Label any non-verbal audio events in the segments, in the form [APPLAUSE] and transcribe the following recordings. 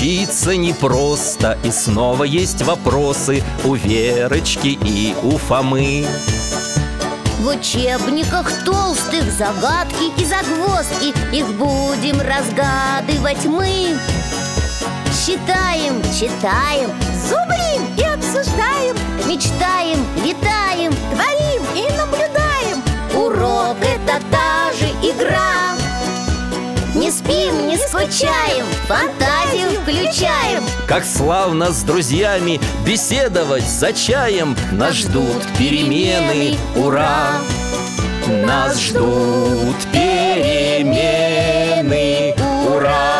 Учиться непросто И снова есть вопросы У Верочки и у Фомы. В учебниках толстых загадки и загвоздки Их будем разгадывать мы. Считаем, читаем, зубрим и обсуждаем Мечтаем, летаем, творим и наблюдаем. Урок — это та же игра. Не спим, не скучаем, фантазию включаем. Как славно с друзьями беседовать за чаем. Нас ждут перемены, ура! Нас ждут перемены, ура!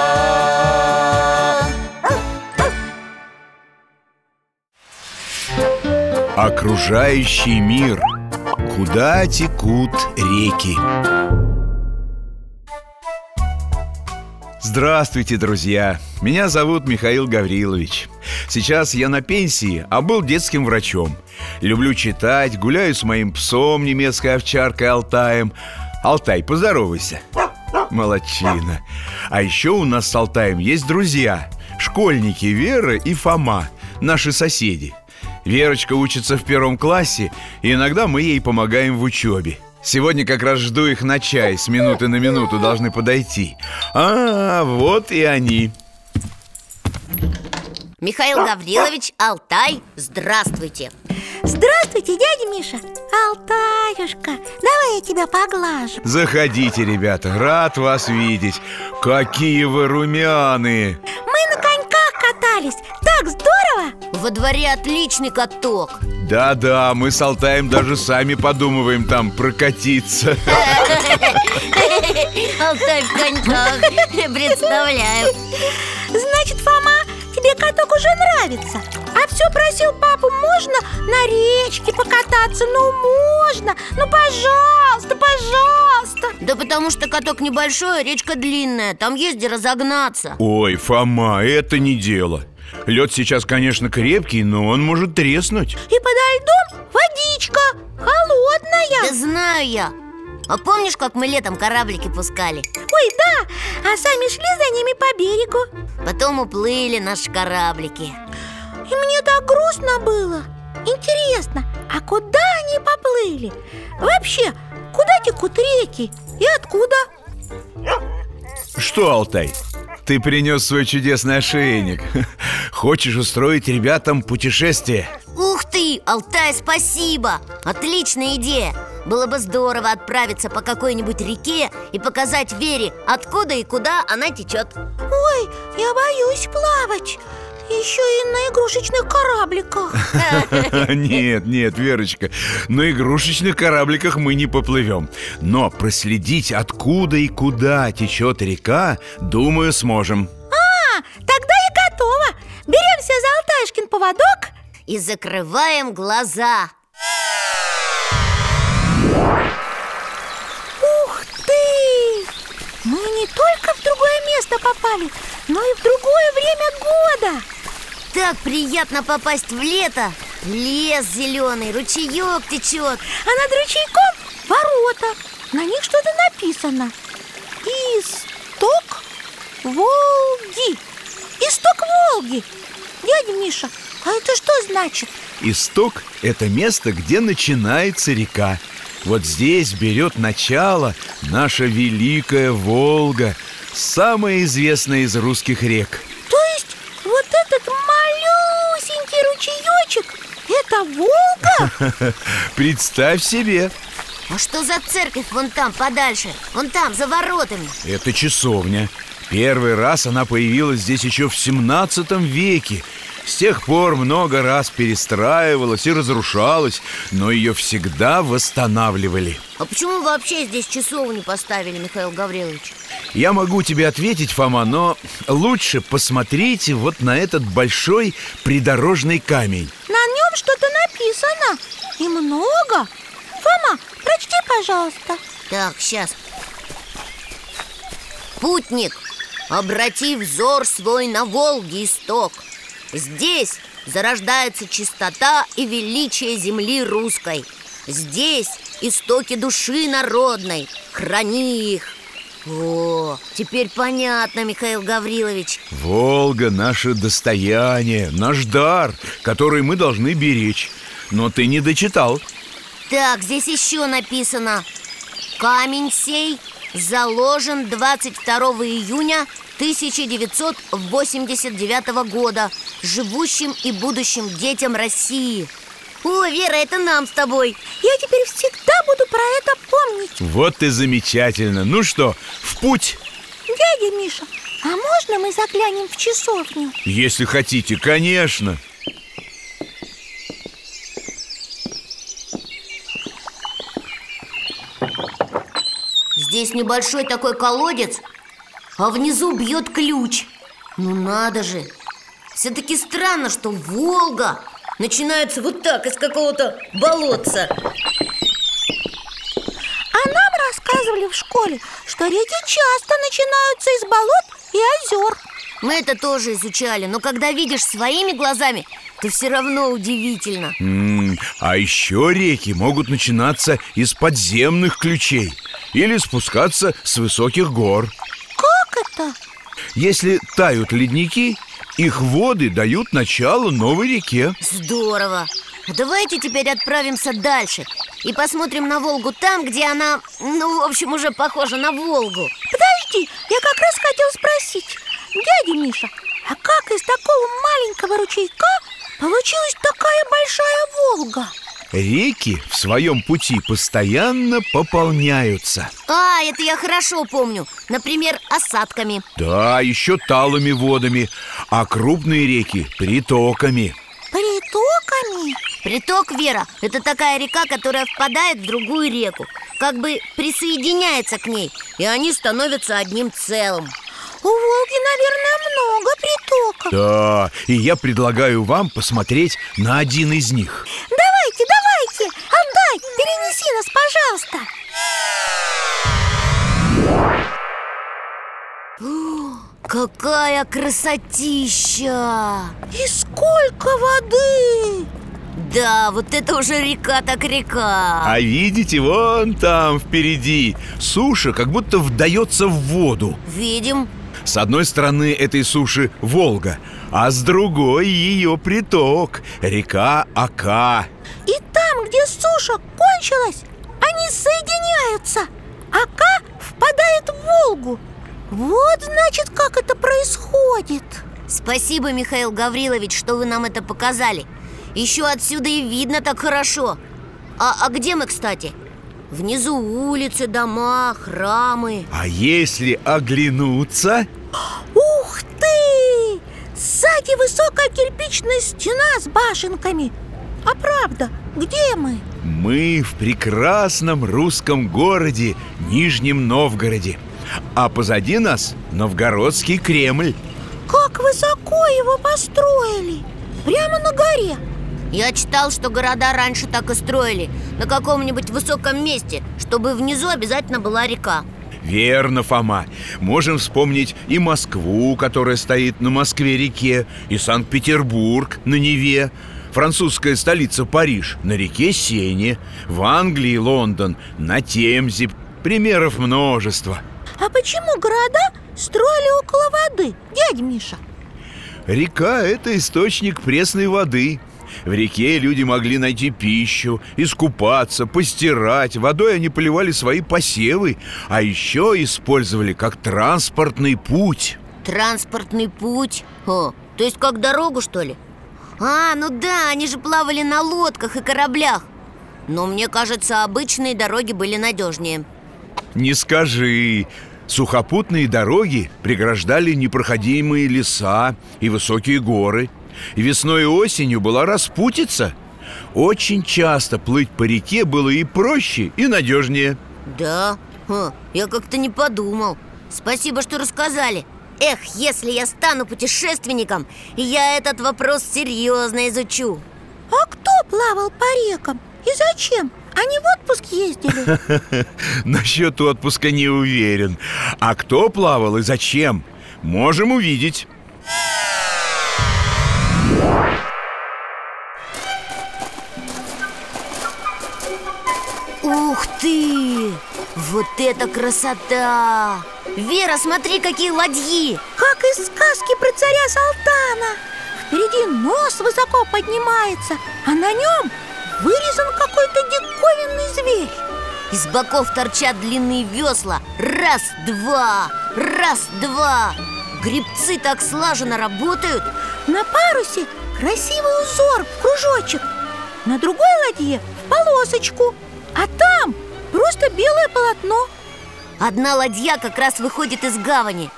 Окружающий мир. Куда текут реки Здравствуйте, друзья! Меня зовут Михаил Гаврилович. Сейчас я на пенсии, а был детским врачом. Люблю читать, гуляю с моим псом, немецкой овчаркой Алтаем. Алтай, поздоровайся. Молодчина. А еще у нас с Алтаем есть друзья. Школьники Вера и Фома Наши соседи. Верочка учится в первом классе И иногда мы ей помогаем в учебе Сегодня как раз жду их на чай С минуты на минуту должны подойти. А, вот и они. Михаил Гаврилович, Алтай, здравствуйте. Здравствуйте, дядя Миша. Алтаюшка, давай я тебя поглажу. Заходите, ребята, рад вас видеть. Какие вы румяные Мы на коньках катались, так здорово. Во дворе отличный каток Да-да, мы с Алтаем даже сами подумываем там прокатиться. Алтай в коньках, представляю. Значит, Фома, тебе каток уже нравится? А все просил папу, можно на речке покататься? Ну, можно, ну, пожалуйста, пожалуйста. Да потому что каток небольшой, а речка длинная. Там есть где разогнаться. Ой, Фома, это не дело Лед сейчас, конечно, крепкий, но он может треснуть И подо льдом водичка, холодная Да знаю я А помнишь, как мы летом кораблики пускали? Ой, да, а сами шли за ними по берегу Потом уплыли наши кораблики И мне так грустно было Интересно, а куда они поплыли? Вообще, куда текут реки? И откуда? Что, Алтай, ты принес свой чудесный ошейник Хочешь устроить ребятам путешествие? Ух ты, Алтай, спасибо! Отличная идея! Было бы здорово отправиться по какой-нибудь реке и показать Вере, откуда и куда она течет Ой, я боюсь плавать Еще и на игрушечных корабликах [LAUGHS] Нет, нет, Верочка На игрушечных корабликах мы не поплывем Но проследить, откуда и куда течет река Думаю, сможем А, тогда я готова Беремся за Алтаюшкин поводок И закрываем глаза. Ух ты! Мы не только в другое место попали, но и в другое время года. Так приятно попасть в лето. Лес зеленый, ручеек течет. А над ручейком ворота. На них что-то написано. Исток Волги. Исток Волги. Дядя Миша, а это что значит? Исток – это место, где начинается река Вот здесь берет начало наша великая Волга Самая известная из русских рек То есть вот этот малюсенький ручеечек Это Волга? [LAUGHS] Представь себе, А что за церковь вон там подальше? Вон там, за воротами это часовня Первый раз она появилась здесь еще в 17 веке С тех пор много раз перестраивалась и разрушалась Но ее всегда восстанавливали. А почему вообще здесь часовню поставили, Михаил Гаврилович? Я могу тебе ответить, Фома, но лучше посмотрите вот на этот большой придорожный камень. На нем что-то написано. И много. Фома, прочти, пожалуйста. Так, сейчас Путник, обрати взор свой на Волге исток Здесь зарождается чистота и величие земли русской. Здесь истоки души народной, храни их. О, теперь понятно, Михаил Гаврилович. Волга – наше достояние, наш дар, который мы должны беречь. Но ты не дочитал. Так, здесь еще написано. Камень сей заложен 22 июня 1989 года Живущим и будущим детям России. О, Вера, это нам с тобой. Я теперь всегда буду про это помнить. Вот и замечательно. Ну что, в путь? Дядя Миша, а можно мы заглянем в часовню? Если хотите, конечно. Здесь небольшой такой колодец, а внизу бьет ключ. Ну надо же Все-таки странно, что Волга начинается вот так, из какого-то болотца. А нам рассказывали в школе, что реки часто начинаются из болот и озер Мы это тоже изучали, но когда видишь своими глазами, то все равно удивительно. М, А еще реки могут начинаться из подземных ключей Или спускаться с высоких гор. Как это? Если тают ледники, их воды дают начало новой реке Здорово! Давайте теперь отправимся дальше и посмотрим на Волгу там, где она, ну, в общем, уже похожа на Волгу Подожди, я как раз хотел спросить Дядя Миша, а как из такого маленького ручейка получилась такая большая Волга? Реки в своем пути постоянно пополняются. А, это я хорошо помню. Например, осадками. Да, еще талыми водами А крупные реки – притоками. Притоками? Приток, Вера, это такая река, которая впадает в другую реку. Как бы присоединяется к ней И они становятся одним целым. У Волги, наверное, много притоков. Да, и я предлагаю вам посмотреть на один из них. Давайте, давайте! Перенеси нас, пожалуйста. Какая красотища! И сколько воды! Да, вот это уже река так река. А видите, вон там впереди Суша как будто вдается в воду. Видим. С одной стороны этой суши Волга А с другой ее приток Река Ака. И там, где суша кончилась, они соединяются Ака впадает в Волгу. Вот, значит, как это происходит. Спасибо, Михаил Гаврилович, что вы нам это показали. Еще отсюда и видно так хорошо. А, а где мы, кстати? Внизу улицы, дома, храмы. А если оглянуться? Ух ты! Сзади высокая кирпичная стена с башенками. А правда, где мы? Мы в прекрасном русском городе Нижнем Новгороде. А позади нас Новгородский Кремль. Как высоко его построили! Прямо на горе! Я читал, что города раньше так и строили На каком-нибудь высоком месте Чтобы внизу обязательно была река. Верно, Фома. Можем вспомнить и Москву, которая стоит на Москве-реке И Санкт-Петербург на Неве Французская столица Париж на реке Сене В Англии Лондон на Темзе. Примеров множество. А почему города строили около воды, дядя Миша? Река – это источник пресной воды. В реке люди могли найти пищу, искупаться, постирать. Водой они поливали свои посевы А еще использовали как транспортный путь. Транспортный путь? О, то есть как дорогу, что ли? А, ну да, они же плавали на лодках и кораблях. Но мне кажется, обычные дороги были надежнее. Не скажи. Сухопутные дороги преграждали непроходимые леса и высокие горы. И весной и осенью была распутица. Очень часто плыть по реке было и проще, и надежнее. Да, Ха, я как-то не подумал. Спасибо, что рассказали Эх, если я стану путешественником Я этот вопрос серьезно изучу А кто плавал по рекам? И зачем? Они в отпуск ездили? [LAUGHS] Насчет отпуска не уверен А кто плавал и зачем? Можем увидеть Вот это красота! Вера, смотри, какие ладьи! Как из сказки про царя Салтана! Впереди нос высоко поднимается А на нем вырезан какой-то диковинный зверь. Из боков торчат длинные весла. Раз, два, раз, два. Грибцы так слаженно работают. На парусе красивый узор в кружочек. На другой ладье в полосочку. А там просто белое полотно. Одна ладья как раз выходит из гавани.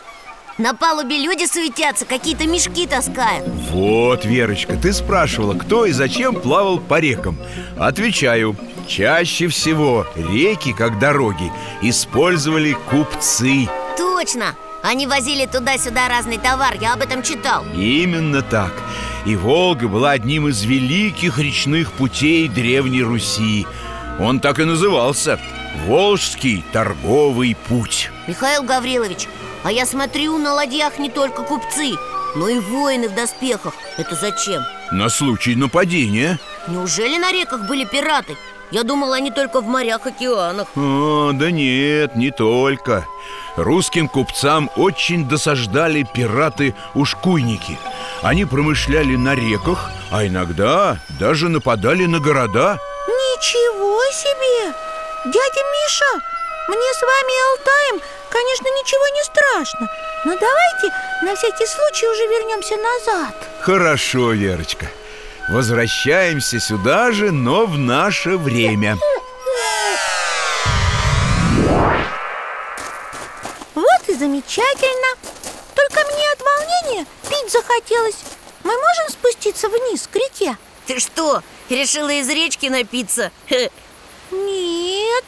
На палубе люди суетятся, какие-то мешки таскают. Вот, Верочка, ты спрашивала, кто и зачем плавал по рекам. Отвечаю, чаще всего реки, как дороги, использовали купцы. Точно! Они возили туда-сюда разный товар, я об этом читал. Именно так. И Волга была одним из великих речных путей Древней Руси Он так и назывался Волжский торговый путь Михаил Гаврилович, а я смотрю, на ладьях не только купцы, но и воины в доспехах. Это зачем? На случай нападения. Неужели на реках были пираты? Я думал, они только в морях-океанах О, да нет, не только. Русским купцам очень досаждали пираты-ушкуйники Они промышляли на реках, а иногда даже нападали на города. Ничего себе! Дядя Миша, мне с вами и Алтаем, конечно, ничего не страшно Но давайте на всякий случай уже вернемся назад Хорошо, Верочка Возвращаемся сюда же, но в наше время Вот и замечательно Только мне от волнения пить захотелось Мы можем спуститься вниз к реке? Ты что, решила из речки напиться? Нет,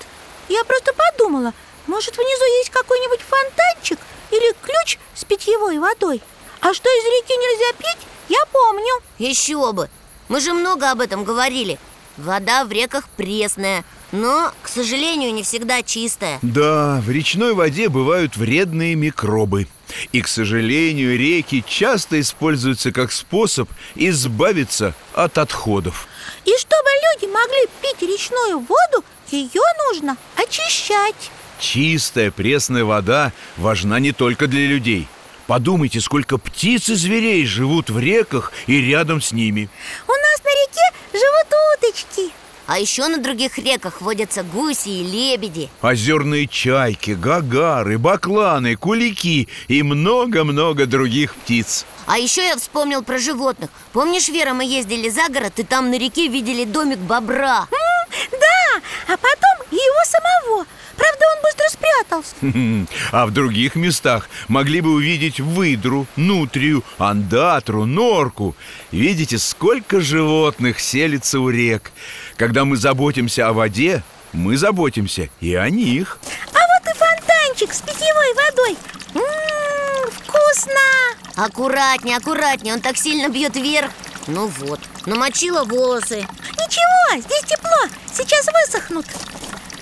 я просто подумала Может, внизу есть какой-нибудь фонтанчик Или ключ с питьевой водой? А что из реки нельзя пить, я помню. Еще бы! Мы же много об этом говорили. Вода в реках пресная Но, к сожалению, не всегда чистая. Да, в речной воде бывают вредные микробы И, к сожалению, реки часто используются как способ избавиться от отходов. И чтобы люди могли пить речную воду Ее нужно очищать. Чистая пресная вода важна не только для людей. Подумайте, сколько птиц и зверей живут в реках и рядом с ними. У нас на реке живут уточки А еще на других реках водятся гуси и лебеди. Озерные чайки, гагары, бакланы, кулики и много-много других птиц. А еще я вспомнил про животных. Помнишь, Вера, мы ездили за город И там на реке видели домик бобра? Да, а потом и его самого Правда, он быстро спрятался. [LAUGHS] А в других местах могли бы увидеть выдру, нутрию, андатру, норку. Видите, сколько животных селится у рек. Когда мы заботимся о воде, мы заботимся и о них. А вот и фонтанчик с питьевой водой. Ммм, вкусно! Аккуратнее, аккуратнее, он так сильно бьет вверх. Ну вот, намочила волосы. Ничего, здесь тепло, сейчас высохнут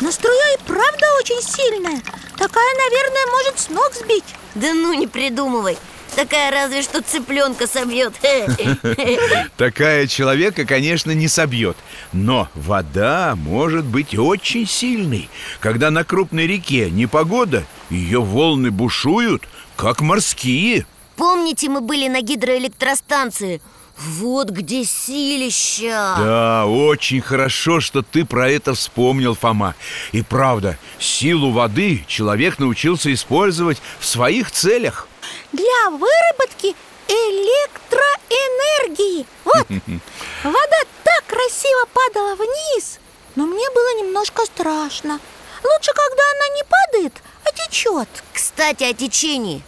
Но струя и правда очень сильная. Такая, наверное, может с ног сбить. Да ну не придумывай. Такая разве что цыпленка собьет. [LAUGHS] Такая человека, конечно, не собьет. Но вода может быть очень сильной. Когда на крупной реке непогода Ее волны бушуют, как морские. Помните, мы были на гидроэлектростанции? Вот где силища. Да, очень хорошо, что ты про это вспомнил, Фома. И правда, силу воды человек научился использовать в своих целях. Для выработки электроэнергии. Вот, [LAUGHS] вода так красиво падала вниз Но мне было немножко страшно. Лучше, когда она не падает, а течет Кстати, о течении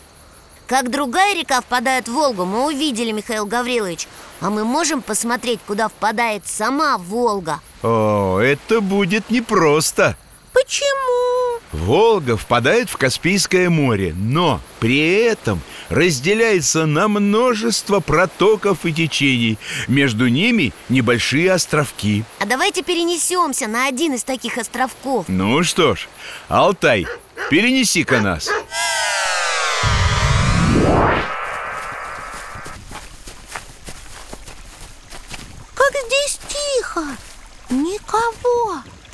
Как другая река впадает в Волгу, мы увидели, Михаил Гаврилович. А мы можем посмотреть, куда впадает сама Волга? О, это будет непросто. Почему? Волга впадает в Каспийское море, но при этом разделяется на множество протоков и течений. Между ними небольшие островки. А давайте перенесемся на один из таких островков. Ну что ж, Алтай, перенеси-ка нас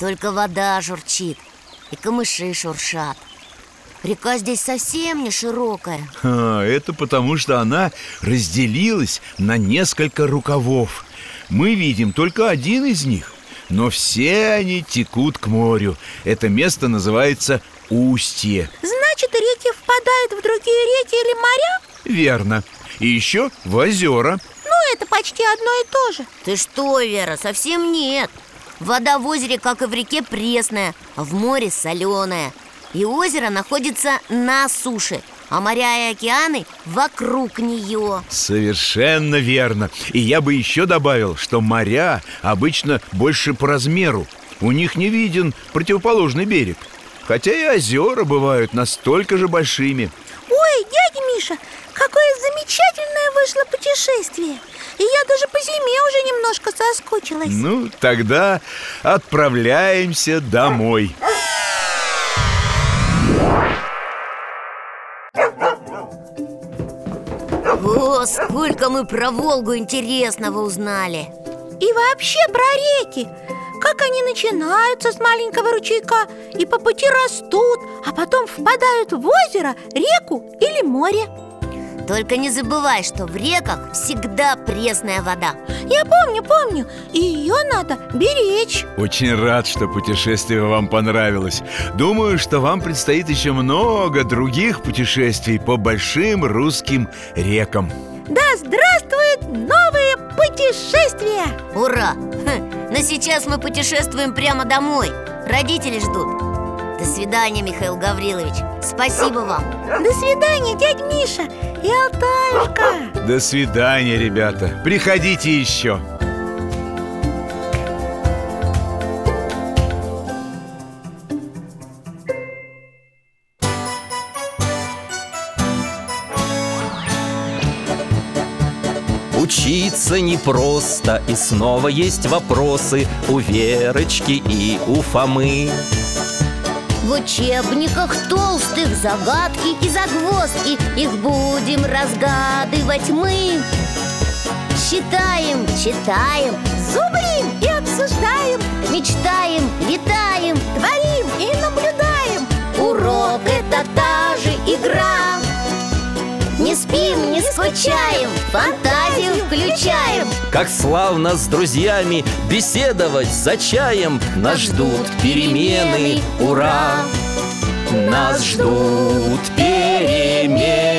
Только вода журчит и камыши шуршат. Река здесь совсем не широкая. А, это потому, что она разделилась на несколько рукавов. Мы видим только один из них Но все они текут к морю. Это место называется Устье. Значит, реки впадают в другие реки или моря? Верно. И еще в озера. Ну, это почти одно и то же. Ты что, Вера, совсем нет Вода в озере, как и в реке, пресная, а в море соленая. И озеро находится на суше, а моря и океаны вокруг нее Совершенно верно. И я бы еще добавил, что моря обычно больше по размеру. У них не виден противоположный берег. Хотя и озера бывают настолько же большими. Ой, дядя Миша, какое замечательное вышло путешествие И я даже по зиме уже немножко соскучилась. Ну, тогда отправляемся домой. О, сколько мы про Волгу интересного узнали. И вообще про реки. Как они начинаются с маленького ручейка И по пути растут А потом впадают в озеро, реку или море Только не забывай, что в реках всегда пресная вода. Я помню, помню. И ее надо беречь. Очень рад, что путешествие вам понравилось. Думаю, что вам предстоит еще много других путешествий по большим русским рекам. Да здравствуют новые путешествия! Ура! Хм, Но сейчас мы путешествуем прямо домой. Родители ждут. До свидания, Михаил Гаврилович. Спасибо вам. До свидания, дядь Миша и Алтаюшка [LAUGHS] До свидания, ребята. Приходите еще. Учиться непросто, и снова есть вопросы У Верочки и у Фомы В учебниках толстых загадки и загвоздки. Их будем разгадывать мы. Считаем, читаем, Зубрим и обсуждаем, мечтаем, летаем творим и наблюдаем. Урок — это та же игра спим, не скучаем, фантазию включаем. Как славно с друзьями беседовать за чаем. Нас ждут перемены, ура! Нас ждут перемены